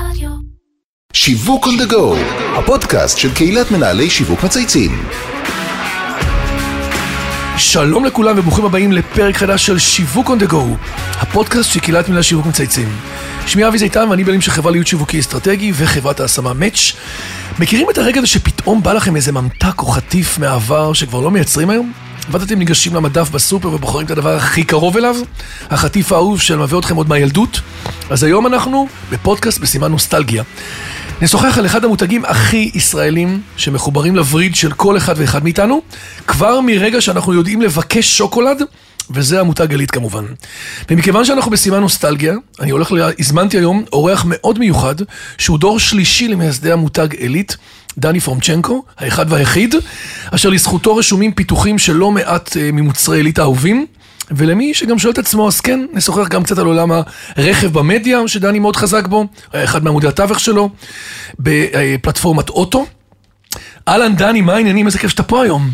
רדיו. שיווק on the go, הפודקאסט של קהילת מנהלי שיווק מצייצים. שלום לכולם וברוכים הבאים לפרק חדש של שיווק on the go, הפודקאסט של קהילת מנהלי שיווק מצייצים. שמי אבי זיתן ואני בעלים של חברה להיות שיווקי אסטרטגי וחברת ההשמה מאץ'. מכירים את הרגע הזה שפתאום בא לכם איזה ממתק או חטיף מהעבר שכבר לא מייצרים היום? ואז אתם ניגשים למדף בסופר ובוחרים את הדבר הכי קרוב אליו, החטיף האהוב שמלווה אתכם עוד מהילדות. אז היום אנחנו בפודקאסט בסימן נוסטלגיה. נשוחח על אחד המותגים הכי ישראלים שמחוברים לווריד של כל אחד ואחד מאיתנו, כבר מרגע שאנחנו יודעים לבקש שוקולד, וזה המותג עילית כמובן. ומכיוון שאנחנו בסימן נוסטלגיה, אני הולך, ל... הזמנתי היום אורח מאוד מיוחד, שהוא דור שלישי למייסדי המותג עילית. דני פורמצ'נקו, האחד והיחיד, אשר לזכותו רשומים פיתוחים של לא מעט אה, ממוצרי עילית האהובים. ולמי שגם שואל את עצמו, אז כן, נשוחח גם קצת על עולם הרכב במדיה, שדני מאוד חזק בו, היה אחד מעמודי התווך שלו, בפלטפורמת אוטו. אהלן דני, מה העניינים? איזה כיף שאתה פה היום.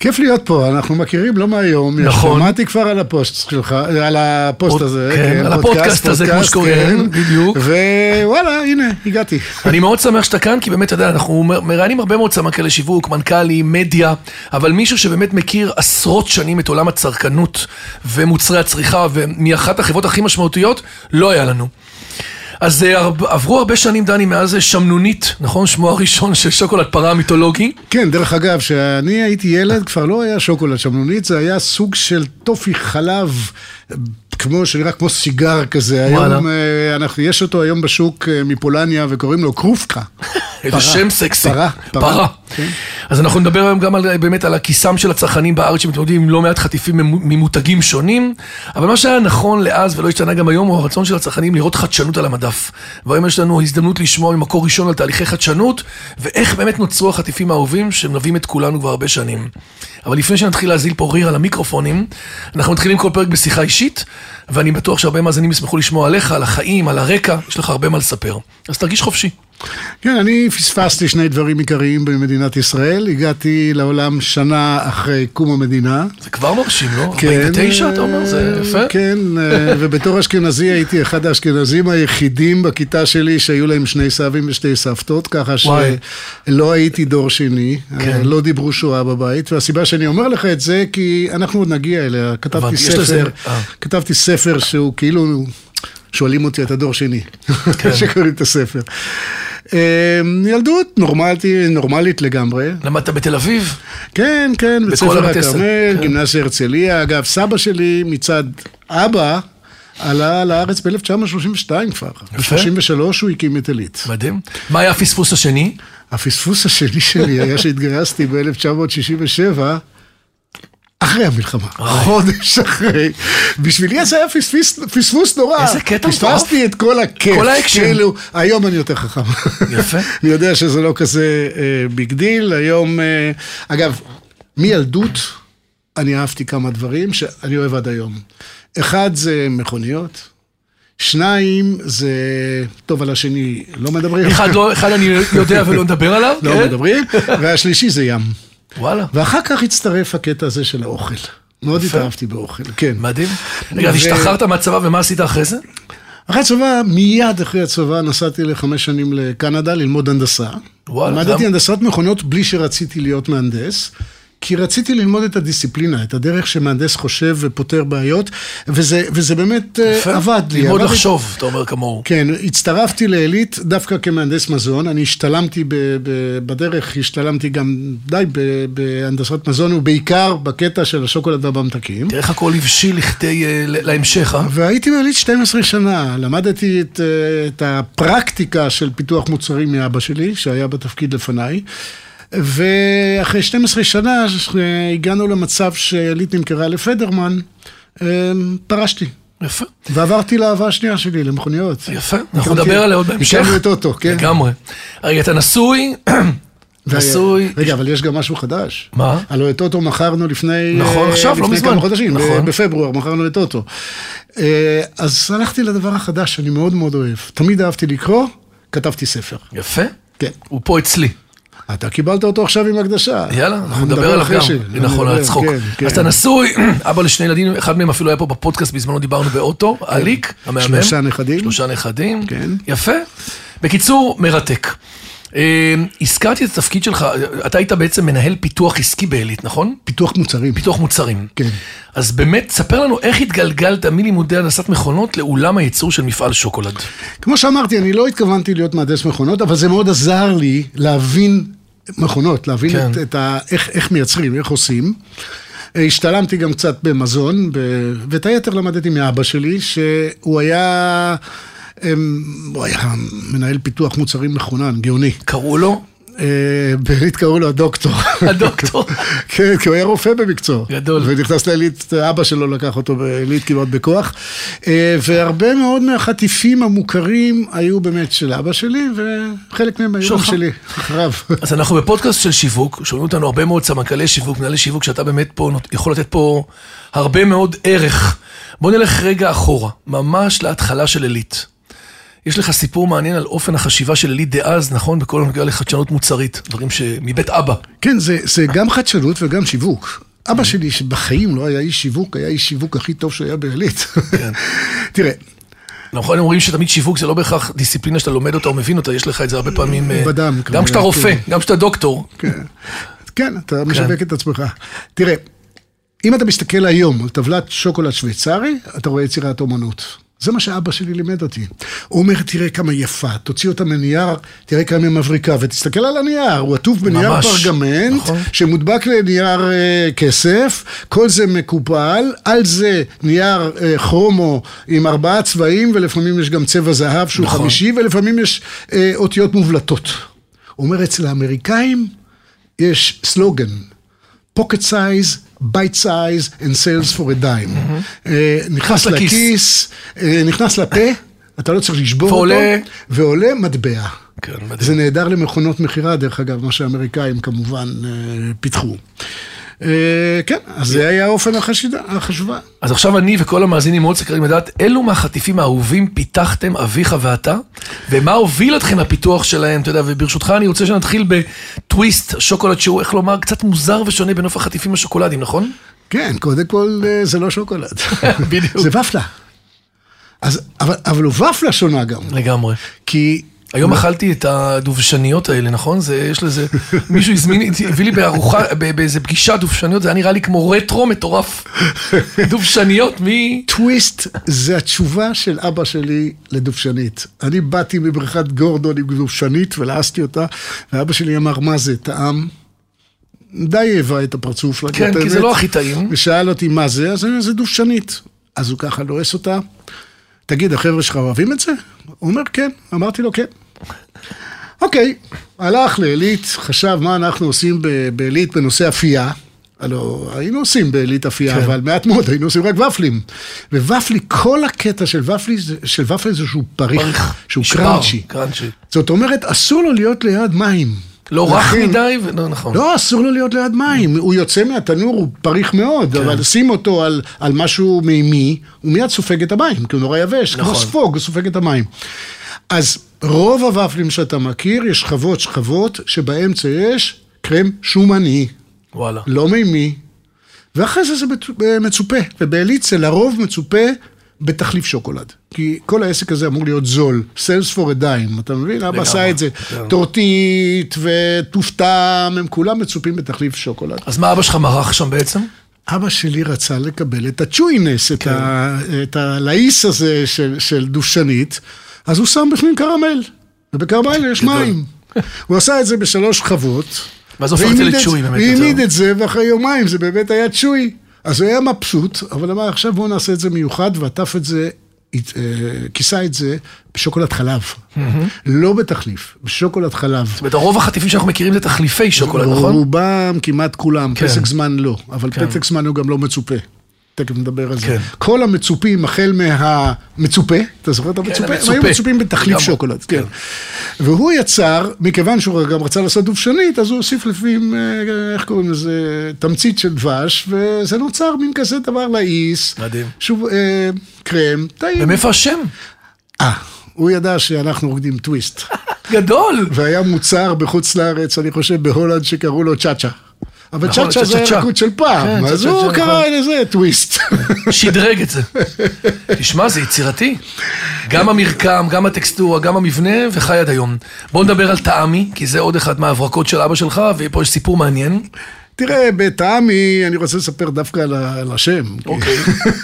כיף להיות פה, אנחנו מכירים לא מהיום. נכון. שמעתי כבר על הפודקאסט שלך, על הפוסט הזה. כן, על הפודקאסט הזה, כמו שקוראים, כן. בדיוק. ווואלה, הנה, הגעתי. אני מאוד שמח שאתה כאן, כי באמת, אתה יודע, אנחנו מראיינים הרבה מאוד סמנכ"לי שיווק, מנכ"לים, מדיה, אבל מישהו שבאמת מכיר עשרות שנים את עולם הצרכנות ומוצרי הצריכה, ומאחת החברות הכי משמעותיות, לא היה לנו. אז אה, עברו הרבה שנים, דני, מאז אה, שמנונית, נכון? שמו הראשון של שוקולד פרה המיתולוגי. כן, דרך אגב, כשאני הייתי ילד, כבר לא היה שוקולד שמנונית, זה היה סוג של טופי חלב, כמו, שנראה כמו סיגר כזה. היום, אה, אנחנו, יש אותו היום בשוק אה, מפולניה, וקוראים לו קרופקה. איזה. שם סקסי. פרה, פרה. כן. אז אנחנו נדבר היום גם על, באמת על הכיסם של הצרכנים בארץ שמתמודדים עם לא מעט חטיפים ממ- ממותגים שונים, אבל מה שהיה נכון לאז ולא השתנה גם היום הוא הרצון של הצרכנים לראות חדשנות על המדף. והיום יש לנו הזדמנות לשמוע ממקור ראשון על תהליכי חדשנות, ואיך באמת נוצרו החטיפים האהובים שמלווים את כולנו כבר הרבה שנים. אבל לפני שנתחיל להזיל פה ריר על המיקרופונים, אנחנו מתחילים כל פרק בשיחה אישית, ואני בטוח שהרבה מאזינים ישמחו לשמוע עליך, על החיים, על הרקע, יש לך הרבה מה לספר. אז תרגיש חופשי. כן, אני פספסתי שני דברים עיקריים במדינת ישראל. הגעתי לעולם שנה אחרי קום המדינה. זה כבר מרשים, לא? כן, 49, אתה אומר? זה אה, יפה. כן, אה, ובתור אשכנזי הייתי אחד האשכנזים היחידים בכיתה שלי שהיו להם שני סבים ושתי סבתות, ככה. שלא הייתי דור שני, כן. אה, לא דיברו שואה בבית, והסיבה שאני אומר לך את זה, כי אנחנו עוד נגיע אליה. כתבתי ספר, אה. כתבתי ספר שהוא כאילו, שואלים אותי, אתה דור שני, כן. שקוראים את הספר. אה, ילדות נורמלית, נורמלית לגמרי. למדת בתל אביב? כן, כן, בית ספר הכרמל, כן. גימנסיה הרצליה. אגב, סבא שלי מצד אבא עלה לארץ ב-1932 כבר. ב-33 הוא הקים את עילית. מדהים. מה היה הפספוס השני? הפספוס השני שלי היה שהתגייסתי ב-1967. אחרי המלחמה. חודש אחרי. בשבילי זה היה פספוס, נורא. איזה קטע פספסתי את כל הכיף. כל האקשן. כאילו, היום אני יותר חכם. יפה. אני יודע שזה לא כזה אה, big deal, היום... אה, אגב, מילדות אני אהבתי כמה דברים שאני אוהב עד היום. אחד זה מכוניות. שניים זה... טוב, על השני לא מדברים. אחד לא- אחד אני יודע ולא נדבר עליו, לא כן? מדברים. והשלישי זה ים. וואלה, ואחר כך הצטרף הקטע הזה של האוכל. מאוד. התאהבתי באוכל, כן. מדהים. רגע, אז השתחררת מהצבא ומה עשית אחרי זה? אחרי הצבא, מיד אחרי הצבא, נסעתי לחמש שנים לקנדה ללמוד הנדסה. וואלה, למדתי? הנדסת מכוניות בלי שרציתי להיות מהנדס. כי רציתי ללמוד את הדיסציפלינה, את הדרך שמהנדס חושב ופותר בעיות, וזה, וזה באמת אה, יפה. עבד לי. ללמוד עבד לי- לחשוב, אתה אומר כמוהו. כן, הצטרפתי לעילית דווקא כמהנדס מזון, אני השתלמתי ב, ב, בדרך, השתלמתי גם די ב, בהנדסת מזון, ובעיקר בקטע של השוקולד והממתקים. תראה איך הכל הבשיל לכדי, אה, להמשך, אה? והייתי בעילית 12 שנה, למדתי את, אה, את הפרקטיקה של פיתוח מוצרים מאבא שלי, שהיה בתפקיד לפניי. ואחרי 12 שנה הגענו למצב שעילית נמכרה לפדרמן, אה, פרשתי. יפה, ועברתי לאהבה השנייה שלי, למכוניות. יפה. אנחנו נדבר עליה עוד בהמשך. הקמנו את אוטו, כן. לגמרי. רגע, אתה נשוי? נשוי? רגע, אבל יש גם משהו חדש. מה? הלוא את אוטו מכרנו לפני... נכון, אה, עכשיו, לא לפני מזמן. כמה חודשים, נכון. ב- בפברואר מכרנו את אוטו. אה, אז הלכתי לדבר החדש שאני מאוד מאוד אוהב. תמיד אהבתי לקרוא, כתבתי ספר. יפה. כן. הוא פה אצלי. אתה קיבלת אותו עכשיו עם הקדשה. יאללה, אנחנו נדבר עליו גם. נכון, על הצחוק. כן, כן. אז אתה נשוי, אבא לשני ילדים, אחד מהם אפילו היה פה בפודקאסט, בזמנו דיברנו באוטו, אליק, המהמם. שלושה נכדים. שלושה נכדים. כן. יפה. בקיצור, מרתק. אה, הזכרתי את התפקיד שלך, אתה היית בעצם מנהל פיתוח עסקי בעילית, נכון? פיתוח מוצרים. פיתוח מוצרים. כן. אז באמת, ספר לנו איך התגלגלת מלימודי הנדסת מכונות לאולם הייצור של מפעל שוקולד. כמו שאמרתי, אני לא התכוונתי להיות מהנדס מכונות, אבל זה מאוד עזר לי להבין מכונות, להבין כן. את, את ה, איך, איך מייצרים, איך עושים. השתלמתי גם קצת במזון, ב, ואת היתר למדתי מאבא שלי, שהוא היה, אמ, הוא היה מנהל פיתוח מוצרים מכונן, גאוני. קראו לו? אה, בעברית קראו לו הדוקטור. הדוקטור. כן, כי הוא היה רופא במקצועו. גדול. ונכנס לעילית, אבא שלו לקח אותו בעילית כמעט בכוח. אה, והרבה מאוד מהחטיפים המוכרים היו באמת של אבא שלי, וחלק מהם היו גם. שלי, אחריו. אז אנחנו בפודקאסט של שיווק, שומעים אותנו הרבה מאוד סמנכ"לי שיווק, מנהלי שיווק, שאתה באמת פה יכול לתת פה הרבה מאוד ערך. בוא נלך רגע אחורה, ממש להתחלה של עילית. יש לך סיפור מעניין על אופן החשיבה של עילית דאז, נכון? בכל הנוגע לחדשנות מוצרית, דברים שמבית אבא. כן, זה, זה גם חדשנות וגם שיווק. אבא שלי, שבחיים לא היה איש שיווק, היה איש שיווק הכי טוב שהיה בעילית. כן. תראה, נכון, אומרים שתמיד שיווק זה לא בהכרח דיסציפלינה שאתה לומד אותה או מבין אותה, יש לך את זה הרבה פעמים... אה, בדם, גם כשאתה רופא, כן. גם כשאתה דוקטור. כן, כן, אתה משווק את עצמך. תראה, אם אתה מסתכל היום על טבלת שוקולד שוויצרי, אתה רואה יצירת אומנות. זה מה שאבא שלי לימד אותי. הוא אומר, תראה כמה יפה, תוציא אותה מנייר, תראה כמה היא מבריקה, ותסתכל על הנייר, הוא עטוף בנייר ממש, פרגמנט, נכון. שמודבק לנייר אה, כסף, כל זה מקופל, על זה נייר אה, כרומו עם ארבעה צבעים, ולפעמים יש גם צבע זהב שהוא נכון. חמישי, ולפעמים יש אה, אותיות מובלטות. הוא אומר, אצל האמריקאים יש סלוגן, pocket size, bite size and sales for a dime. אה, נכנס לכיס. אה, נכנס לפה, אתה לא צריך לשבור. אותו, ועולה מטבע. כן, זה. נהדר למכונות מכירה, דרך אגב, מה שהאמריקאים כמובן אה, פיתחו. אה, כן, אז זה היה אופן החשבה. אז עכשיו אני וכל המאזינים מאוד סקרנים לדעת אילו מהחטיפים האהובים פיתחתם אביך ואתה, ומה הוביל אתכם לפיתוח שלהם, אתה יודע, וברשותך אני רוצה שנתחיל בטוויסט שוקולד שהוא, איך לומר, קצת מוזר ושונה בנוף החטיפים השוקולדים, נכון? כן, קודם כל אה, זה לא שוקולד. בדיוק. זה ופלה. אז, אבל, אבל הוא ופלה שונה גם, לגמרי. כי... היום אכלתי את הדובשניות האלה, נכון? זה, יש לזה, מישהו הזמין, הביא לי בארוחה, באיזה פגישה דובשניות, זה היה נראה לי כמו רטרו מטורף. דובשניות, מי... טוויסט זה התשובה של אבא שלי לדובשנית. אני באתי מבריכת גורדון עם דובשנית ולעסתי אותה, ואבא שלי אמר, מה זה, טעם? די העבה את הפרצוף. כן, כי זה. לא הכי טעים. ושאל אותי מה זה, אז אני אומר, זה דובשנית. אז הוא ככה לועס אותה, תגיד, החבר'ה שלך אוהבים את זה? הוא אומר, כן. אמרתי לו, כן. אוקיי, הלך לעילית, חשב מה אנחנו עושים בעילית בנושא אפייה. הלו, היינו עושים בעילית אפייה, כן. אבל מעט מאוד, היינו עושים רק ופלים. וופלי, כל הקטע של ופלי, של ופלי זה שהוא פריך, שהוא קראנצ'י. קראנצ'י. זאת אומרת, אסור לו להיות ליד מים. לא רך מדי, ולא נכון. לא, אסור לו להיות ליד מים. הוא יוצא מהתנור, הוא פריך מאוד, כן. אבל שים אותו על, על משהו מימי, הוא מיד סופג את המים, כי הוא נורא יבש, כמו נכון. ספוג, הוא סופג את המים. אז רוב הוופלים שאתה מכיר, יש שכבות שכבות, שבאמצע יש קרם שומני, וואלה. לא מימי, ואחרי זה זה מצופ- מצופה, ובעילית זה לרוב מצופה בתחליף שוקולד. כי כל העסק הזה אמור להיות זול, for a dime, אתה מבין? אבא עשה את זה. כן. טורטית וטופטם, הם כולם מצופים בתחליף שוקולד. אז מה אבא שלך מרח שם בעצם? אבא שלי רצה לקבל את הצ'וינס, את, ה, את הלעיס הזה של, של דושנית, אז הוא שם בפנים קרמל, ובקרמל יש מים. הוא עשה את זה בשלוש שכבות. ואז והעמיד לצ'וי באמת והעמיד. את זה, ואחרי יומיים זה באמת היה צ'וי. אז הוא היה מבסוט, אבל אמר, עכשיו בואו נעשה את זה מיוחד, ועטף את זה, אה, כיסה את זה בשוקולד חלב. לא בתחליף, בשוקולד חלב. זאת אומרת, רוב החטיפים שאנחנו מכירים זה תחליפי שוקולד, נכון? רובם, כמעט כולם, כן. פסק זמן לא, אבל כן. פסק זמן הוא גם לא מצופה. תכף נדבר על זה. כן. כל המצופים, החל מהמצופה, אתה זוכר את המצופה? הם היו המצופה. מצופים בתחליף שוקולד, כן. כן. והוא יצר, מכיוון שהוא גם רצה לעשות דובשנית, אז הוא הוסיף לפעמים, אה, איך קוראים לזה, תמצית של דבש, וזה נוצר מין כזה דבר לעיס. מדהים. שוב, אה, קרם, טעים. ומאיפה השם? אה, הוא ידע שאנחנו רוקדים טוויסט. גדול! והיה מוצר בחוץ לארץ, אני חושב בהולנד, שקראו לו צ'אצ'ה. אבל נכון, צ'אצ'ה זה. ריקוד של כן, פעם, אז צ'ה-צ'ה-צ'ה, הוא קרא נכון. לזה טוויסט. שדרג את זה. תשמע, זה יצירתי. גם המרקם, גם הטקסטורה, גם המבנה, וחי עד היום. בוא נדבר על טעמי, כי זה עוד אחד מההברקות של אבא שלך, ופה יש סיפור מעניין. תראה, בטעמי, אני רוצה לספר דווקא על השם. אוקיי.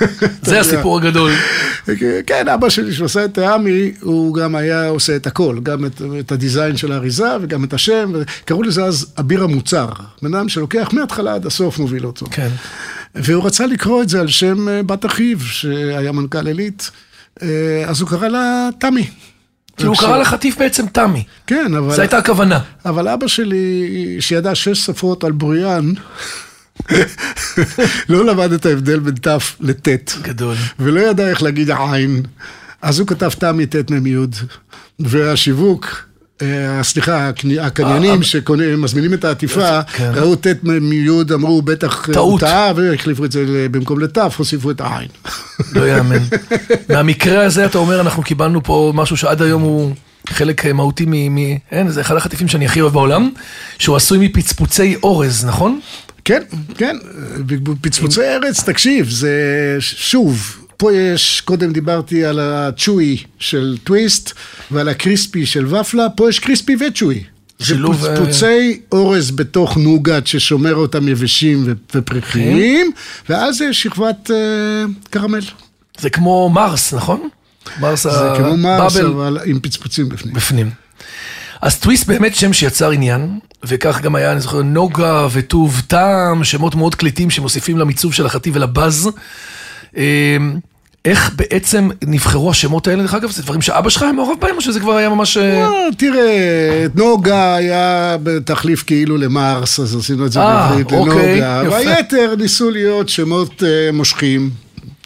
זה הסיפור הגדול. כן, אבא שלי שעושה את טעמי, הוא גם היה עושה את הכל, גם את, את הדיזיין של האריזה וגם את השם, קראו לזה אז אביר המוצר. בן אדם שלוקח מההתחלה עד הסוף מוביל אותו. כן. והוא רצה לקרוא את זה על שם אה, בת אחיו, שהיה מנכ"ל עילית, אה, אז הוא קרא לה תמי. כאילו הוא קרא לחטיף בעצם תמי. כן, אבל... זו הייתה הכוונה. אבל אבא שלי, שידע שש שפות על בוריין, לא למד את ההבדל בין ת' לט', גדול. ולא ידע איך להגיד עין. אז הוא כתב תמי ט' מ' י', והשיווק, סליחה, הקני- הקניינים שמזמינים את העטיפה, כן. ראו ט' מ' י', אמרו בטח אה. הוא טעה, והחליפו את זה במקום לת', הוסיפו את העין. לא יאמן. מהמקרה הזה אתה אומר, אנחנו קיבלנו פה משהו שעד היום הוא חלק אה, מהותי. מ- אין, זה אחד החטיפים שאני הכי אוהב בעולם, שהוא עשוי מפצפוצי אורז, נכון? כן, כן, פצפוצי ארץ, תקשיב, זה שוב, פה יש, קודם דיברתי על הצ'וי של טוויסט ועל הקריספי של ופלה, פה יש קריספי וצ'וי. זה שילוב, אה, פצפוצי אורז בתוך נוגת ששומר אותם יבשים ו- ופרחיים, ואז יש שכבת אה, קרמל. זה כמו מרס, נכון? מרס זה כמו מרס, הבאבל אבל עם פצפוצים בפנים. בפנים. אז טוויסט באמת שם שיצר עניין, וכך גם היה, אני זוכר, נוגה וטוב טעם, שמות מאוד קליטים שמוסיפים למיצוב של החטיב ולבז. איך בעצם נבחרו השמות האלה, דרך אגב? זה דברים שאבא שלך היה מעורב בהם, או שזה כבר היה ממש... אה, לא, תראה, נוגה היה בתחליף כאילו למרס, אז עשינו את זה אה, בעברית אוקיי, לנוגה. והיתר ניסו להיות שמות אה, מושכים,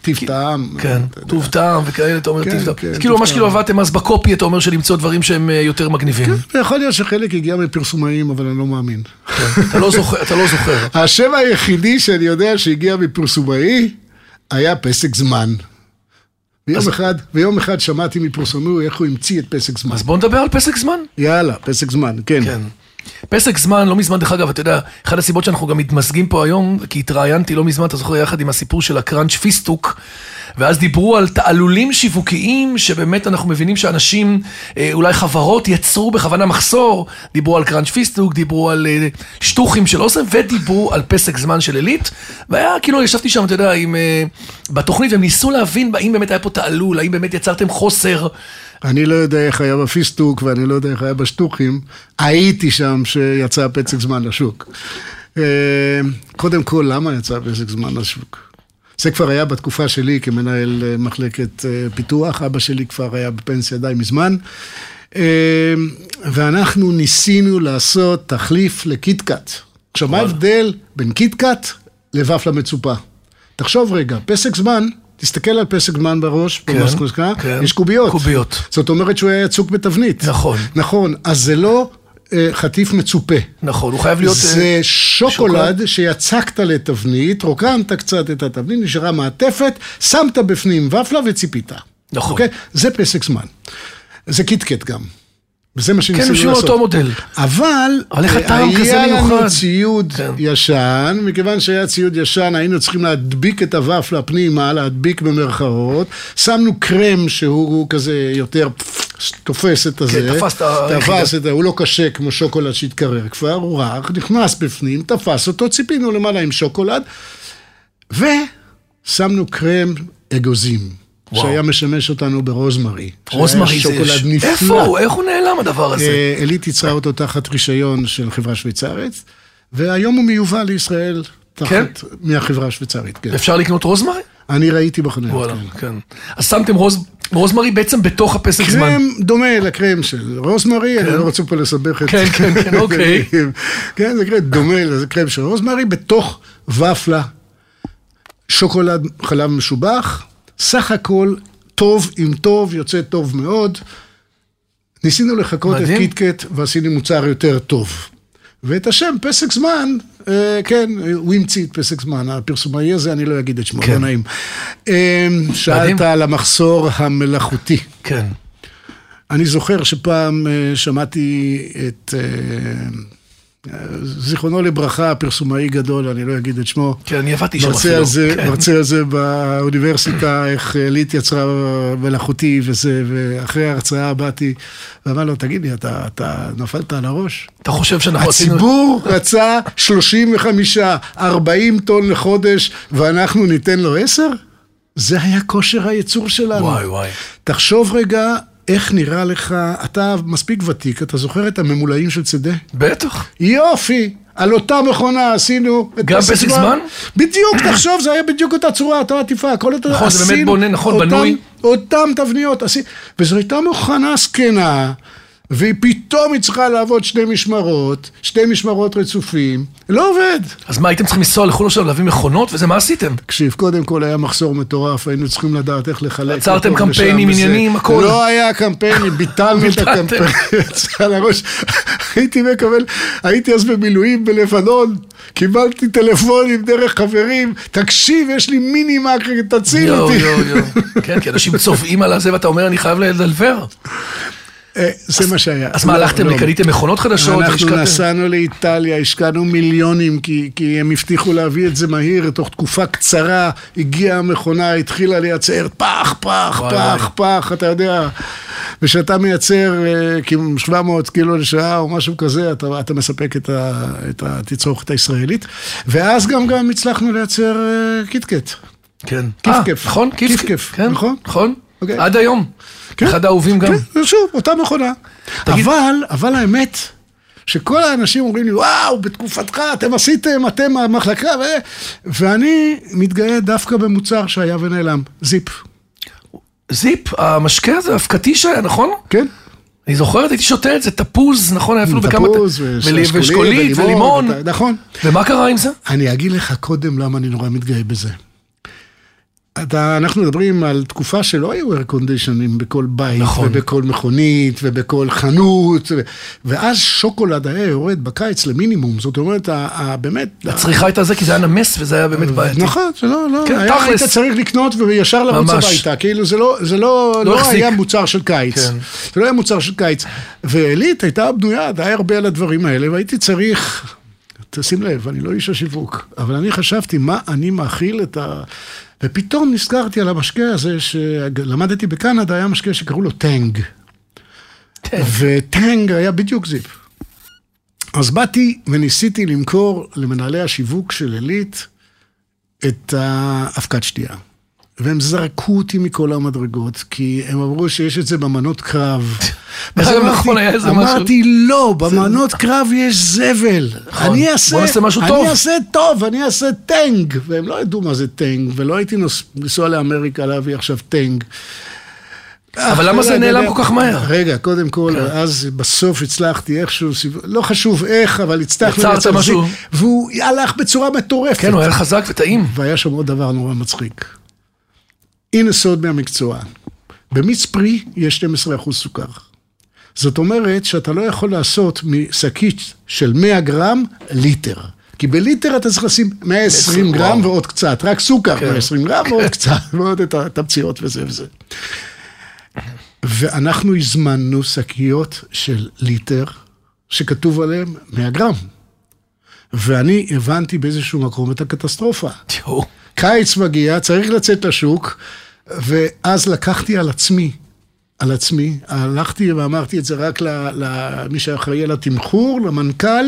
טיב טעם. כן. טוב טעם וכאלה, אתה אומר כן, טיב טעם. כן, כאילו ממש כאילו. עבדתם אז בקופי, אתה אומר, של למצוא דברים שהם יותר מגניבים. ויכול להיות שחלק הגיע מפרסומאים, אבל אני לא מאמין. כן. אתה לא זוכר, אתה לא זוכר. השם היחידי שאני יודע שהגיע מפרסומאי היה פסק זמן. ויום אחד, ויום אחד שמעתי מפרסומאי איך הוא המציא את פסק זמן. אז בוא נדבר על פסק זמן. יאללה, פסק זמן, כן. כן. פסק זמן, לא מזמן, דרך אגב, אתה יודע, אחת הסיבות שאנחנו גם מתמזגים פה היום, כי התראיינתי לא מזמן, אתה זוכר, יחד עם הסיפור של הקראנץ' פיסטוק, ואז דיברו על תעלולים שיווקיים, שבאמת אנחנו מבינים שאנשים, אה, אולי חברות, יצרו בכוונה מחסור, דיברו על קראנץ' פיסטוק, דיברו על אה, שקדים של אוסם, ודיברו על פסק זמן של עילית, והיה כאילו, ישבתי שם, אתה יודע, עם, אה, בתוכנית, והם ניסו להבין האם באמת היה פה תעלול, האם באמת יצרתם חוסר. אני לא יודע איך היה בפיסטוק ואני לא יודע איך היה בשטוחים. הייתי שם שיצא פסק זמן לשוק. אה, קודם כל, למה יצא פסק זמן לשוק? זה כבר היה בתקופה שלי כמנהל אה, מחלקת אה, פיתוח, אבא שלי כבר היה בפנסיה די מזמן. ואנחנו ניסינו לעשות תחליף לקיטקאט. עכשיו, מה ההבדל בין קיטקאט לוופלה מצופה? תחשוב רגע, פסק זמן, תסתכל על פסק זמן בראש, כן, במסקוסקה, כן. יש קוביות. קוביות. זאת אומרת שהוא היה יצוק בתבנית. נכון. נכון, אז זה לא אה, חטיף מצופה. נכון, הוא חייב להיות... אה, זה שוקולד שוקולד. שיצקת לתבנית, רוקנת קצת את התבנית, נשארה מעטפת, שמת בפנים ופלה וציפית. נכון. אוקיי? זה פסק זמן. זה קיטקט גם. וזה מה כן, שניסינו בשביל לעשות. אותו מודל. אבל, אבל אה, היה לנו? ציוד כן. ישן, מכיוון שהיה ציוד ישן, היינו צריכים להדביק את הוופלה פנימה, להדביק במרכאות, שמנו קרם שהוא כזה יותר תופס את הזה, תפס את היחידה. תפס את ה... הוא לא קשה כמו שוקולד שהתקרר כבר, הוא רך, נכנס בפנים, תפס אותו, ציפינו למעלה עם שוקולד, ושמנו קרם אגוזים. וואו. שהיה משמש אותנו ברוזמרי. רוזמרי זה... שוקולד נפלא. איפה הוא? איך הוא נעלם הדבר הזה? אה, עילית ייצרה אותו תחת רישיון של חברה שוויצרית, והיום הוא מיובא לישראל כן? תחת, מהחברה השוויצרית, כן. אפשר לקנות רוזמרי? אני ראיתי בחנויות, וואלה, כן. כן. אז שמתם רוז- רוזמרי בעצם בתוך הפסק זמן. קרם דומה לקרם של רוזמרי, אני לא רוצה פה לסבך את... כן, כן, כן, אוקיי. כן, זה קרם דומה לקרם של רוזמרי, בתוך ופלה, שוקולד חלב משובח, סך הכל טוב עם טוב, יוצא טוב מאוד. ניסינו לחקות את מדהים. קיטקט ועשינו מוצר יותר טוב. ואת השם פסק זמן, אה, כן, הוא המציא את פסק זמן, הפרסומאי הזה, אני לא אגיד את שמו, כן. לא נעים. אה, שאלת מדהים. על המחסור המלאכותי. כן. אני זוכר שפעם אה, שמעתי את אה, זיכרונו לברכה, פרסומאי גדול, אני לא אגיד את שמו. כן, אני עבדתי שם אפילו. על זה, כן. מרצה על זה באוניברסיטה, איך עלית יצרה מלאכותי וזה, ואחרי ההרצאה באתי, ואמר לו, תגיד לי, אתה, אתה נפלת על הראש? אתה חושב שאנחנו עשינו... הציבור רצה 35, 40 טון לחודש, ואנחנו ניתן לו 10? זה היה כושר הייצור שלנו. וואי, וואי. תחשוב רגע איך נראה לך, אתה מספיק ותיק, אתה זוכר את הממולאים של צדה? בטח. יופי, על אותה מכונה עשינו את גם. פסק זמן? בדיוק, תחשוב, זה היה בדיוק אותה צורה, אותה עטיפה, הכל אותו, נכון, זה באמת עשינו בונה, נכון, בנוי. אותם תבניות, עשי- וזו הייתה מכונה זקנה, והיא פתאום היא צריכה לעבוד שני משמרות, שתי משמרות רצופים, לא עובד. אז מה, הייתם צריכים לנסוע לחו"ל עכשיו להביא מכונות, וזה מה עשיתם? תקשיב, קודם כל היה מחסור מטורף, היינו צריכים לדעת איך לחלק. עצרתם קמפיינים. עניינים, הכל. לא היה קמפיינים, ביטלנו את. הקמפיין, על הראש. הייתי מקבל, הייתי אז במילואים בלבנון, קיבלתי טלפונים דרך חברים, תקשיב, יש לי מינימק, תציל יואו, אותי. יואו, יואו. כן, כי אנשים צובעים על הזה, ואתה אומר, אני חייב לדלבר. אה, זה מה שהיה. אז מה, לא, הלכתם, לא. קניתם מכונות חדשות? אנחנו? נסענו לאיטליה, השקענו מיליונים, כי, הם הבטיחו להביא את זה מהיר, תוך תקופה קצרה הגיעה המכונה, התחילה לייצר פח, פח, פח, פח, אתה יודע. וכשאתה מייצר אה, כאילו 700 קילו לשעה או משהו כזה, אתה, אתה מספק את, ה, את התצרוכת הישראלית. ואז גם, גם הצלחנו לייצר אה, קיטקט. כן. כיף-כיף. אה, נכון, כיף כיף. כן, נכון? נכון. אוקיי. עד היום. כן. אחד האהובים גם. כן, שוב, אותה מכונה. תגיד- אבל, אבל האמת, שכל האנשים אומרים לי, וואו, בתקופתך אתם עשיתם, אתם המחלקה, ו... ואני מתגאה דווקא במוצר שהיה ונעלם, זיפ. זיפ, המשקה הזה, האבקתי שהיה, נכון? כן? אני זוכרת, הייתי שותה את זה, תפוז, נכון, היה אפילו בכמה... תפוז, ואשכולית, ולימון, נכון. ומה קרה עם זה? אני אגיד לך קודם למה אני נורא מתגאה בזה. אתה, אנחנו מדברים על תקופה שלא היו air conditioning בכל בית, נכון. ובכל מכונית, ובכל חנות, ו... ואז שוקולד היה יורד בקיץ למינימום, זאת אומרת, ה, ה, באמת... הצריכה הייתה זה, כי זה היה נמס וזה היה באמת בעייתי. נכון, זה לא, לא, כן, היה, תכלס. היית צריך לקנות וישר לרוץ. הביתה, כאילו זה לא, זה לא, לא לא. היה מוצר של קיץ, כן. זה לא היה מוצר של קיץ, ועילית הייתה בנויה די הרבה על הדברים האלה, והייתי צריך, תשים לב, אני לא איש השיווק, אבל אני חשבתי מה אני מאכיל את ה... ופתאום נזכרתי על המשקה הזה, שלמדתי בקנדה, היה משקה שקראו לו טנג. וטנג היה בדיוק זיפ. אז באתי וניסיתי למכור למנהלי השיווק של עילית את האבקת שתייה. והם זרקו אותי מכל המדרגות, כי הם אמרו שיש את זה במנות קרב. אז אמרתי- נכון. אמרתי, לא, במנות קרב יש זבל. נכון. אני אעשה, בוא נעשה משהו אני טוב." אעשה טוב, אני אעשה טנג. והם לא ידעו מה זה טנג, ולא הייתי לנסוע לאמריקה להביא עכשיו טנג. אבל למה זה נעלם. כל כך מהר? רגע, קודם כל, אז בסוף הצלחתי איכשהו, לא חשוב איך, אבל הצלחנו יצרת לייצר משהו. והוא הלך בצורה מטורפת. כן, הוא היה חזק וטעים. והיה שם עוד דבר נורא מצחיק. הנה סוד מהמקצוע. במיץ פרי יש 12% סוכר. זאת אומרת שאתה לא יכול לעשות משקית של 100 גרם ליטר. כי בליטר אתה צריך לשים 120 גרם וואו. ועוד קצת, רק סוכר, כן. 120 גרם ועוד קצת, ועוד את התמציות וזה וזה. ואנחנו הזמנו שקיות של ליטר, שכתוב עליהן 100 גרם. ואני הבנתי באיזשהו מקום את הקטסטרופה. קיץ מגיע, צריך לצאת לשוק, ואז לקחתי על עצמי, על עצמי, הלכתי ואמרתי את זה רק למי שאחראי על התמחור, למנכ"ל,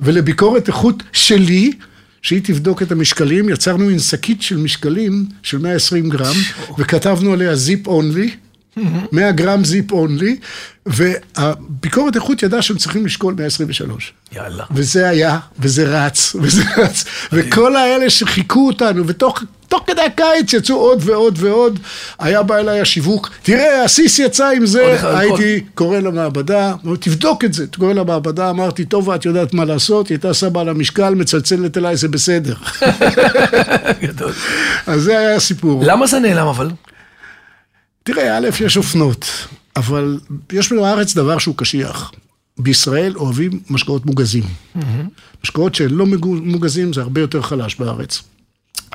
ולביקורת איכות שלי, שהיא תבדוק את המשקלים, יצרנו מין שקית של משקלים של 120 גרם, וכתבנו עליה זיפ אונלי. 100 גרם זיפ אונלי, והביקורת איכות ידעה שהם צריכים לשקול 123. יאללה. וזה היה, וזה רץ, וזה רץ. וכל האלה שחיכו אותנו, ותוך תוך כדי הקיץ יצאו עוד ועוד ועוד. היה בא אליי השיווק, תראה, הסיס יצא עם זה, הייתי קורא למעבדה, תבדוק את זה. קורא למעבדה, אמרתי, טוב, ואת יודעת מה לעשות, היא הייתה שמה על המשקל, מצלצלת אליי, זה בסדר. גדול. אז זה היה הסיפור. למה זה נעלם אבל? תראה, א', יש אופנות, אבל יש בארץ דבר שהוא קשיח. בישראל אוהבים משקאות מוגזים. משקאות שלא מוגזים זה הרבה יותר חלש בארץ.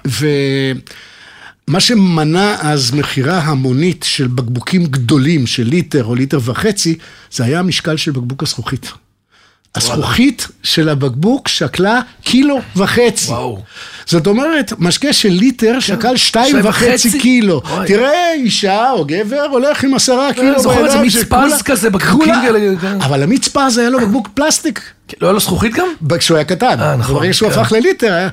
ומה שמנע אז מכירה המונית של בקבוקים גדולים של ליטר או ליטר וחצי, זה היה המשקל של בקבוק הזכוכית. הזכוכית של הבקבוק שקלה קילו וחצי. וואו. זאת אומרת, משקה של ליטר שקל שתיים וחצי וחצי? קילו. תראה, אישה או גבר הולך עם עשרה קילו אני זוכר את זה, בידיים, מיץ שכולה- פז כזה, בקבוקים כאלה, כן. אבל המיץ פז היה לו בקבוק פלסטיק. לא היה לו זכוכית גם? כשהוא היה קטן. אה, נכון, ברגע שהוא כן. הפך לליטר, היה-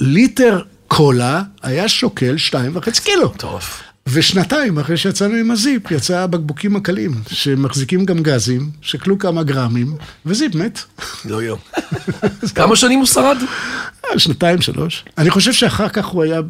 וליטר קולה היה שוקל שתיים וחצי קילו. מטורף. ושנתיים אחרי שיצאנו עם הזיפ, יצא הבקבוקים הקלים, שמחזיקים גם גזים, שקלו כמה גרמים, וזיפ מת. לא יום. כמה שנים הוא שרד? אה, שנתיים, שלוש. אני חושב שאחר כך הוא היה.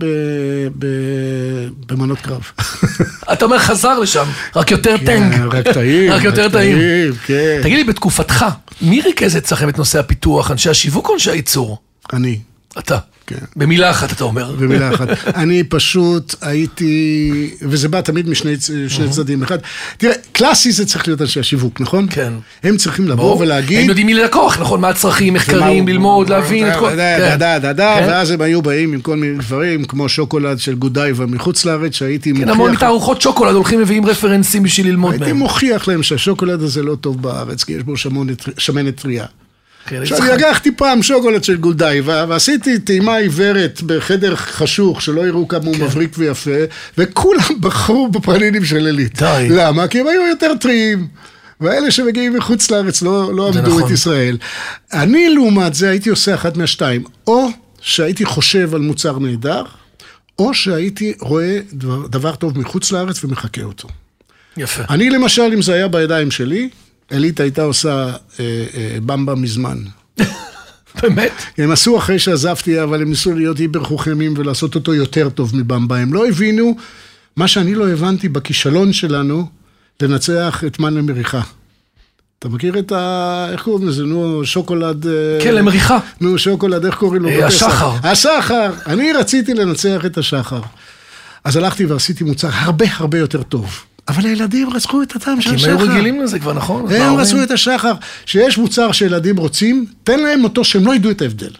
במנות קרב. אתה אומר חזר לשם, רק יותר. כן, רק טעים. רק יותר טעים. כן. תגיד לי, בתקופתך, מי ריכז אצלכם את נושא הפיתוח, אנשי השיווק או אנשי הייצור? אני. אתה. כן. במילה אחת אתה אומר. במילה אחת. אני פשוט הייתי, וזה בא תמיד משני שני צדדים. אחד, תראה, קלאסי זה צריך להיות אנשי השיווק, נכון? כן. הם צריכים לבוא. ולהגיד... הם יודעים מי הלקוח, נכון? מה הצרכים, מחקרים, ללמוד, להבין את כל... דה, כן. דה, דה, כן. ואז הם היו באים עם כל מיני דברים, כמו שוקולד של גודייבה מחוץ לארץ, שהייתי כן, המון מוכיח... מתערוכות שוקולד הולכים מביאים רפרנסים בשביל ללמוד הייתי מהם. מוכיח להם שהשוקולד הזה לא טוב בארץ, כי יש בו שמנת טריה. כן, עכשיו, לקחתי פעם שוקולד של גודייבה, ועשיתי טעימה עיוורת בחדר חשוך, שלא יראו כמה כן. הוא מבריק ויפה, וכולם בחרו בפרלינים של עילית. די. למה? כי הם היו יותר טריים. ואלה שמגיעים מחוץ לארץ לא, לא עמדו נכון. את ישראל. אני, לעומת זה, הייתי עושה אחת מהשתיים. או שהייתי חושב על מוצר נהדר, או שהייתי רואה דבר, דבר טוב מחוץ לארץ ומחקה אותו. יפה. אני למשל, אם זה היה בידיים שלי, עילית הייתה עושה אה, אה, במבה מזמן. באמת? הם עשו אחרי שעזבתי, אבל הם ניסו להיות היבר חוכמים ולעשות אותו יותר טוב מבמבה. הם לא הבינו מה שאני לא הבנתי בכישלון שלנו לנצח את מן למריחה. אתה מכיר את ה... איך קוראים לזה? נו, שוקולד... אה, כן, למריחה. נו, שוקולד, איך קוראים לו? אה? השחר. השחר. אני רציתי לנצח את השחר. אז הלכתי ועשיתי מוצר הרבה הרבה יותר טוב. אבל הילדים רצחו את הטעם של כי השחר. הם היו רגילים לזה כבר, נכון? הם רצו את השחר. שיש מוצר שילדים רוצים, תן להם אותו שהם לא ידעו את ההבדל.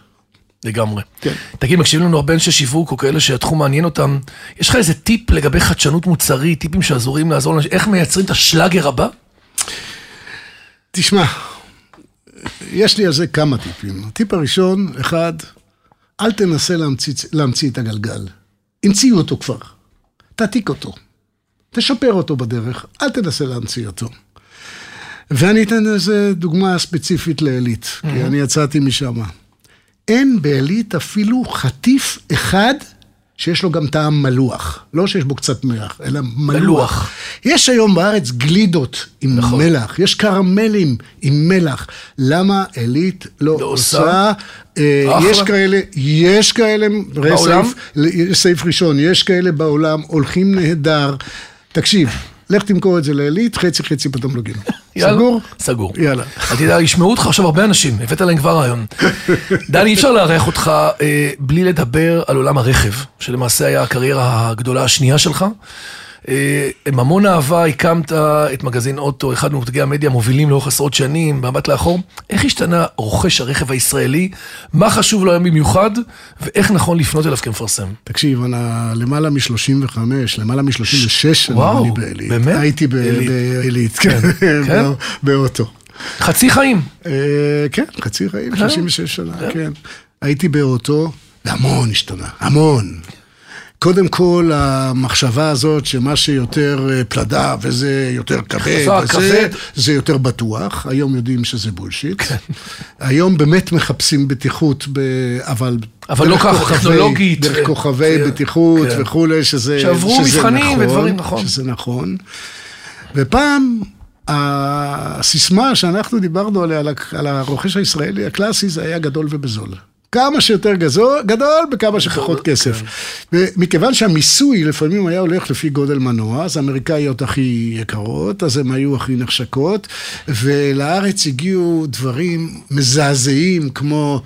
לגמרי. כן. תגיד, מקשיבים לנו הרבה אנשי שיווק או כאלה שהתחום מעניין אותם. יש לך איזה טיפ לגבי חדשנות מוצרית, טיפים שעזורים לעזור לאנשים, איך מייצרים את השלאגר הבא? תשמע, יש לי על זה כמה טיפים. הטיפ הראשון, אחד, אל תנסה להמציא, להמציא את הגלגל. המציאו אותו כבר. תעתיק אותו. תשפר אותו בדרך, אל תנסה להמציא אותו. ואני אתן לזה דוגמה ספציפית לעילית, כי אני יצאתי משם. אין בעילית אפילו חטיף אחד שיש לו גם טעם מלוח. לא שיש בו קצת מלח, אלא מלוח. מלוח. יש היום בארץ גלידות עם נכון. מלח, יש קרמלים עם מלח. למה עילית לא, לא עושה? עושה? אה. יש כאלה, יש כאלה, בעולם? סעיף ראשון, יש כאלה בעולם, הולכים נהדר. תקשיב, לך תמכור את זה לעילית, חצי חצי בתמלוגים. יאללה. סגור? סגור. יאללה. אל תדע, ישמעו אותך עכשיו הרבה אנשים, הבאת להם כבר רעיון. דני, אי אפשר לארח אותך אה, בלי לדבר על עולם הרכב, שלמעשה היה הקריירה הגדולה השנייה שלך. אה, עם המון אהבה הקמת את מגזין אוטו, אחד ממותגי המדיה המובילים לאורך עשרות שנים, במבט לאחור. איך השתנה רוכש הרכב הישראלי? מה חשוב לו היום במיוחד? ואיך נכון לפנות אליו כמפרסם? תקשיב, אני למעלה מ-35, למעלה מ-36 שנים וואו, אני בעילית. באמת? הייתי ב- עילית. בעילית, כן, כן? בא- באוטו. חצי חיים. אה, כן, חצי חיים, כן? 36 שנה, כן. הייתי באוטו, והמון השתנה, המון. קודם כל, המחשבה הזאת שמה שיותר אה, פלדה וזה יותר כבד, חזק, וזה. זה יותר בטוח, היום יודעים שזה בולשיט. היום באמת מחפשים בטיחות, ב... אבל... אבל לא ככה, טכנולוגית. דרך ו- כוכבי כן, בטיחות כן. וכולי, שזה שעברו שזה מבחנים נכון, ודברים, נכון. שזה נכון. ופעם, הסיסמה שאנחנו דיברנו עליה, על הרוכש הישראלי הקלאסי, זה היה גדול ובזול. כמה שיותר גזול, גדול בכמה שפחות כסף. ומכיוון שהמיסוי לפעמים היה הולך לפי גודל מנוע, אז האמריקאיות הכי יקרות, אז הן היו הכי נחשקות, ולארץ הגיעו דברים מזעזעים כמו...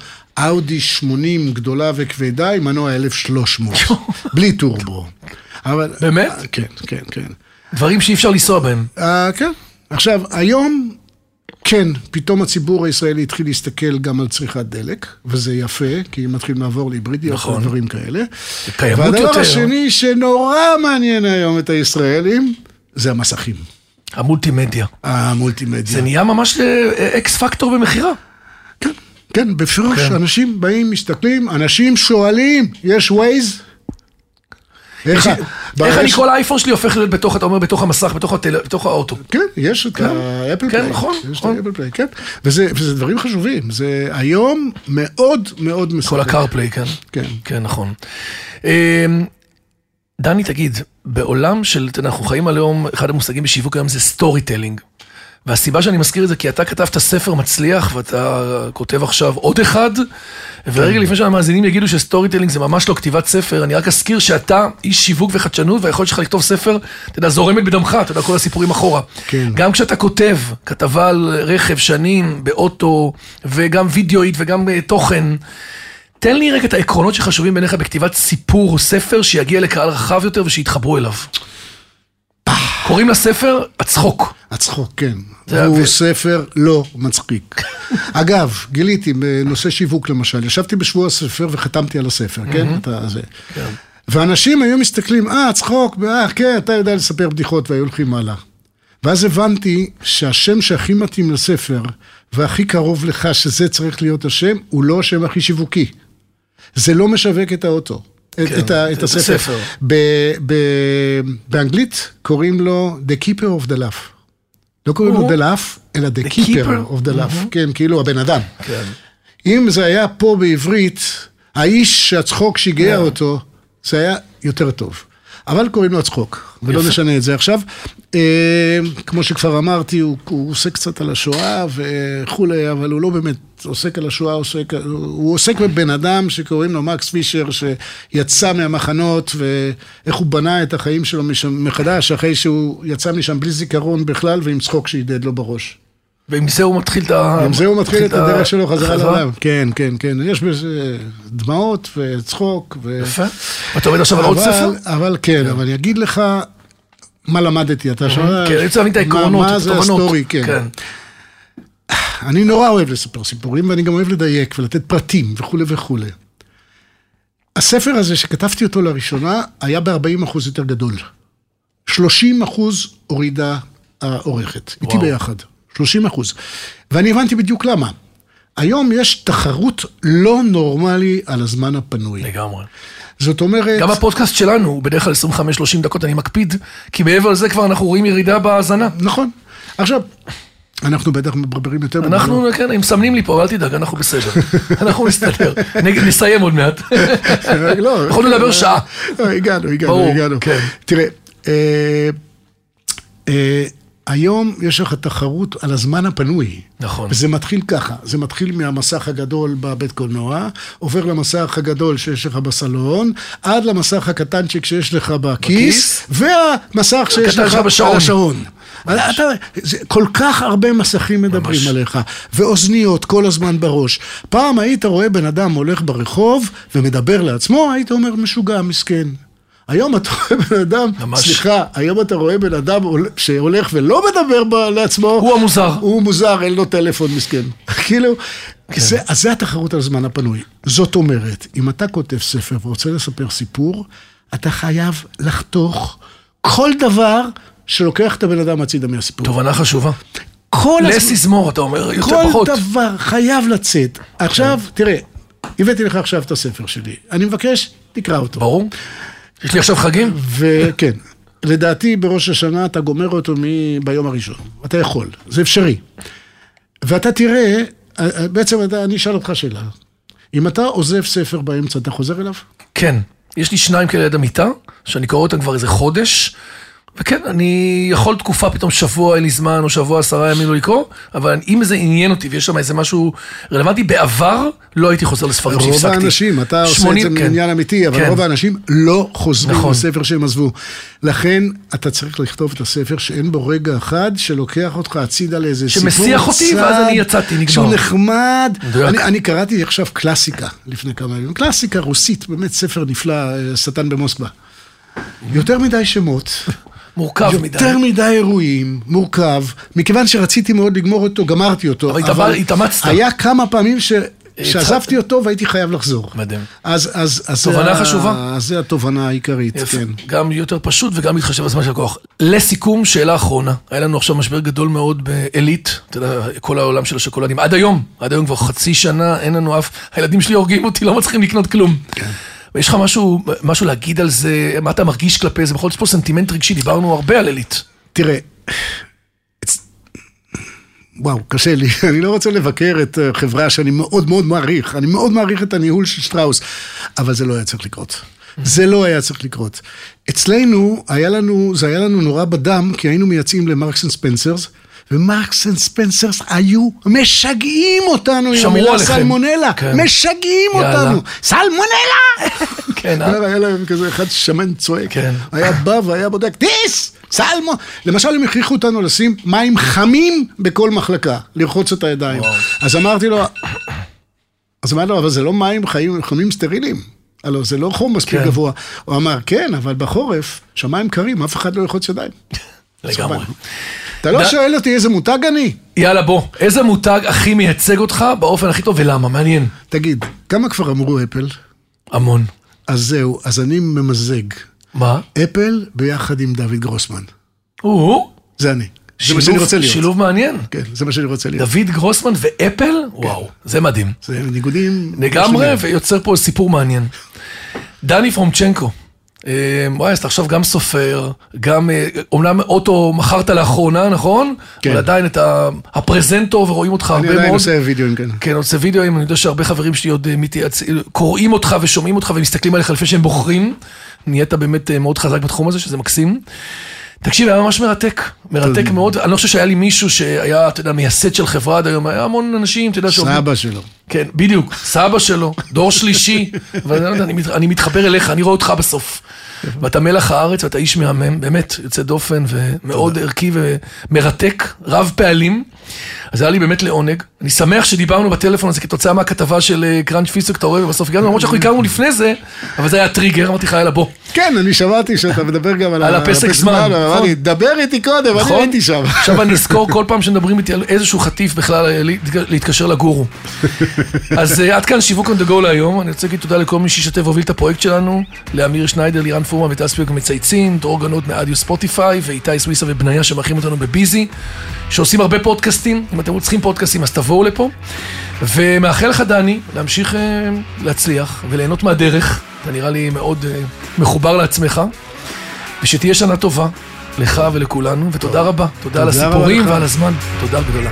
אאודי 80 גדולה וכבדה עם מנוע 1300, בלי טורבו. אבל... באמת? כן, כן, כן. דברים שאי אפשר לנסוע בהם. אה, כן. עכשיו, היום, כן, פתאום הציבור הישראלי התחיל להסתכל גם על צריכת דלק, וזה יפה, כי מתחילים לעבור להיברידיות נכון. ודברים כאלה. קיימות והדבר יותר. השני שנורא מעניין היום את הישראלים, זה המסכים. המולטימדיה. המולטימדיה. זה נהיה ממש אה, אקס פקטור במכירה. כן, כן, בפירוש, כן. אנשים באים, מסתכלים, אנשים שואלים, יש ווייז? איך אני כל האייפון שלי הופך להיות בתוך, אתה אומר, בתוך המסך, בתוך האוטו. כן, יש את ה Apple כן, Play. נכון, יש את נכון. ה Apple Play, כן. וזה וזה דברים חשובים. זה היום מאוד מאוד מסוכן. כל ה CarPlay, כן. כן. כן, נכון. אמ, דני, תגיד, בעולם של, אנחנו חיים על היום, אחד המושגים בשיווק היום זה storytelling. והסיבה שאני מזכיר את זה, כי אתה כתבת ספר מצליח, ואתה כותב עכשיו עוד אחד, ורגע לפני שהמאזינים יגידו ש storytelling זה ממש לא כתיבת ספר, אני רק אזכיר שאתה איש שיווק וחדשנות, והיכולת שלך לכתוב ספר, אתה יודע, זורמת בדמך, אתה יודע, כל הסיפורים אחורה. כן. גם כשאתה כותב כתבה על רכב שנים, באוטו, וגם וידאואית וגם אה, תוכן, תן לי רגע את העקרונות שחשובים בעיניך בכתיבת סיפור או ספר שיגיע לקהל רחב יותר ושיתחברו אליו. קוראים לספר הצחוק. הצחוק, כן. הוא ו- ספר לא מצחיק. אגב, גיליתי בנושא שיווק למשל, ישבתי בשבוע הספר וחתמתי על הספר, כן? אתה זה. ואנשים היו מסתכלים, אה, צחוק, אה, כן, אתה יודע לספר בדיחות, והיו הולכים הלאה. ואז הבנתי שהשם שהכי מתאים לספר, והכי קרוב לך שזה צריך להיות השם, הוא לא השם הכי שיווקי. זה לא משווק את האוטו. כן, את, ה- את את הספר. הספר. ב, ב, באנגלית קוראים לו The Keeper of the Laugh. לא קוראים לו. The Laugh, אלא The, The Keeper, of the Laugh. כן, כאילו הבן אדם. כן. אם זה היה פה בעברית, האיש שהצחוק שיגע כן. אותו, זה היה יותר טוב. אבל קוראים לו הצחוק, ולא. נשנה את זה עכשיו. אה, כמו שכבר אמרתי, הוא, הוא עוסק קצת על השואה וכולי, אבל הוא לא באמת עוסק על השואה, עוסק, הוא עוסק בבן אדם שקוראים לו מקס פישר, שיצא מהמחנות, ואיך הוא בנה את החיים שלו מחדש, אחרי שהוא יצא משם בלי זיכרון בכלל, ועם צחוק שהדהד לו בראש. ועם זה הוא מתחיל את ה... עם זה הוא מתחיל את הדרך שלו חזרה. לעולם. כן, כן, כן. יש בזה דמעות וצחוק. ו... יפה. ואתה עובד עכשיו על עוד ספר? אבל כן, אבל אני אגיד לך מה למדתי. אתה שואל... כן, אני רוצה להבין את העקרונות, מה זה. ה story, כן. אני נורא אוהב לספר סיפורים, ואני גם אוהב לדייק ולתת פרטים וכולי וכולי. הספר הזה, שכתבתי אותו לראשונה, היה ב-40 אחוז יותר גדול. 30 אחוז הורידה העורכת, איתי. ביחד. 30 אחוז. ואני הבנתי בדיוק למה. היום יש תחרות לא נורמלי על הזמן הפנוי. לגמרי. זאת אומרת... גם הפודקאסט שלנו הוא בדרך כלל 25-30 דקות, אני מקפיד, כי מעבר לזה כבר אנחנו רואים ירידה בהאזנה. נכון. עכשיו, אנחנו בטח מברברים יותר. אנחנו, כן, הם מסמנים לי פה, אל תדאג, אנחנו בסדר. אנחנו נסתדר. נסיים עוד מעט. לא, יכולנו לדבר שעה. לא, הגענו, הגענו, הגענו. כן. תראה, אה, אה, היום יש לך תחרות על הזמן הפנוי. נכון. וזה מתחיל ככה, זה מתחיל מהמסך הגדול בבית קולנוע, עובר למסך הגדול שיש לך בסלון, עד למסך הקטנצ'יק שיש לך בכיס, בכיס. והמסך שיש לך בשעון. על השעון. אתה, זה, כל כך הרבה מסכים מדברים ממש. עליך, ואוזניות כל הזמן בראש. פעם היית רואה בן אדם הולך ברחוב ומדבר לעצמו, היית אומר משוגע, מסכן. היום אתה רואה בן אדם, ממש. סליחה, היום אתה רואה בן אדם הול- שהולך ולא מדבר לעצמו, הוא המוזר. הוא מוזר, אין לו טלפון מסכן. כאילו, זה, אז זה התחרות על הזמן הפנוי. זאת אומרת, אם אתה כותב ספר ורוצה לספר סיפור, אתה חייב לחתוך כל דבר שלוקח את הבן אדם הצידה מהסיפור. תובנה חשובה. כל הזמן- לס יזמור, אתה אומר, יותר כל פחות. כן. דבר חייב לצאת. עכשיו, תראה, הבאתי לך עכשיו את הספר שלי. אני מבקש, תקרא אותו. ברור. יש לי עכשיו חגים? וכן, לדעתי בראש השנה אתה גומר אותו מ- ביום הראשון. אתה יכול, זה אפשרי. ואתה תראה, בעצם אתה, אני אשאל אותך שאלה. אם אתה עוזב ספר באמצע, אתה חוזר אליו? כן. יש לי שניים כאלה ליד המיטה, שאני קורא אותם כבר איזה חודש, וכן, אני יכול תקופה, פתאום שבוע אין לי זמן, או שבוע עשרה ימים לא לקרוא, אבל אם זה עניין אותי ויש שם איזה משהו רלוונטי, בעבר לא הייתי חוזר לספרים רוב שהפסקתי. האנשים, אתה עושה את 80, זה כן. מעניין אמיתי, אבל כן. רוב האנשים לא חוזרים נכון. לספר שהם עזבו. לכן, אתה צריך לכתוב את הספר שאין בו רגע אחד שלוקח אותך הצידה לאיזה סיפור שמסיח אותי, ואז אני יצאתי, נגמר. שהוא נחמד. אני, אני קראתי עכשיו קלאסיקה לפני כמה ימים, קלאסיקה רוסית, באמת ספר נפלא, אה, שטן במוסקבה. יותר מדי שמות. מורכב מדי. יותר מדי אירועים, מורכב, מכיוון שרציתי מאוד לגמור אותו, גמרתי אותו. אבל התאמ- התאמצת. היה כמה פעמים ש... שעזבתי אותו והייתי חייב לחזור. מדהים. אז, אז, אז תובנה זה חשובה. אז זה התובנה העיקרית, יפה. כן. גם יותר פשוט וגם להתחשב בזמן של הכוח. לסיכום, שאלה אחרונה. היה לנו עכשיו משבר גדול מאוד בעילית, אתה יודע, כל העולם של השוקולדים. עד היום, עד היום כבר חצי שנה, אין לנו אף... הילדים שלי הורגים אותי, לא מצליחים לקנות כלום. ויש לך משהו, משהו להגיד על זה, מה אתה מרגיש כלפי זה? בכל זאת יש פה סנטימנט רגשי, דיברנו הרבה על עילית. תראה, אצ- וואו, קשה לי, אני לא רוצה לבקר את אה, חברה שאני מאוד מאוד מעריך, אני מאוד מעריך את הניהול של שטראוס, אבל זה לא היה צריך לקרות. זה לא היה צריך לקרות. אצלנו, היה לנו, זה היה לנו נורא בדם, כי היינו מייצאים ל Marks and Spencers, ו Marks and Spencers היו משגעים אותנו עם המילה עליכם. סלמונלה. כן. משגעים יאללה. אותנו. סלמונלה! כן, אה? היה להם כזה אחד שמן צועק. כן. היה בא והיה בודק, דיס! סלמון! למשל, הם הכריחו אותנו לשים מים חמים בכל מחלקה, לרחוץ את הידיים. וואו. אז אמרתי לו, אז אמרתי לו, אבל זה לא מים חיים, חמים סטרילים. הלו, זה לא חום מספיק כן. גבוה. הוא אמר, כן, אבל בחורף, שמיים קרים, אף אחד לא ירחוץ ידיים. לגמרי. אתה לא שואל אותי איזה מותג אני? יאללה, בוא. איזה מותג הכי מייצג אותך באופן הכי טוב ולמה? מעניין. תגיד, כמה כבר אמרו אפל? המון. אז זהו, אז אני ממזג. מה? אפל ביחד עם דוד גרוסמן. הוא? זה אני. זה מה שאני רוצה להיות. שילוב מעניין. כן, זה מה שאני רוצה להיות. דוד גרוסמן ואפל? וואו, זה מדהים. זה ניגודים... לגמרי. ויוצר פה סיפור מעניין. דני פרומצ'נקו. אה, וואי, אז עכשיו גם סופר, גם, אה, אומנם אוטו מכרת לאחרונה, נכון? כן. אבל עדיין אתה הפרזנטור ורואים אותך אני הרבה עדיין מאוד. עושה וידאוים, כן. כן, עושה וידאוים, אני יודע שהרבה חברים שלי עוד אה, מתייעצ... קוראים אותך ושומעים אותך ומסתכלים עליך לפני שהם בוחרים. נהיית באמת אה, מאוד חזק בתחום הזה, שזה מקסים. תקשיב, היה ממש מרתק, מרתק מאוד. אני לא חושב שהיה לי מישהו שהיה, אתה יודע, מייסד של חברה עד היום, היה המון אנשים, אתה יודע, שעובדים- סבא שלו. כן, בדיוק, סבא שלו, דור שלישי, אבל אני, לא אני, אני מתחבר אליך, אני רואה אותך בסוף. ואתה מלח הארץ ואתה איש מהמם, באמת, יוצא דופן ומאוד ערכי ומרתק, רב פעלים. אז היה לי באמת לעונג. אני שמח שדיברנו בטלפון הזה כתוצאה מהכתבה של אה, קראנץ' פיסטוק, אתה רואה, ובסוף הגענו, למרות שאנחנו הכרנו לפני זה, אבל זה היה טריגר, אמרתי לך, יאללה, בוא. כן, אני שמעתי שאתה מדבר גם על על הפסק זמן, נכון. אמרתי, דבר איתי קודם, אני נכון? הייתי שם. עכשיו אני אזכור כל פעם שמדברים איתי על איזשהו חטיף בכלל אה, להתק- להתקשר לגורו. אז אה, עד כאן שיווק on the go להיום. אני רוצה להגיד תודה לכל מי שהשתתף והוביל את הפרויקט שלנו. לאמיר שניידר, לירן פורמן וטל ספיוק מצייצים, דרור גנות מאדיו ספוטיפיי, ואיתי סוויסה ובניה שמארחים אותנו בביזי, שעושים הרבה פודקאסטים. אם אתם צריכים פודקאסטים אז תבואו לפה. ומאחל לך, דני, להמשיך אה, להצליח וליהנות מהדרך. אתה נראה לי מאוד אה, מחובר לעצמך. ושתהיה שנה טובה לך ולכולנו, ותודה רבה. תודה על תודה רבה הסיפורים. ועל הזמן. תודה גדולה.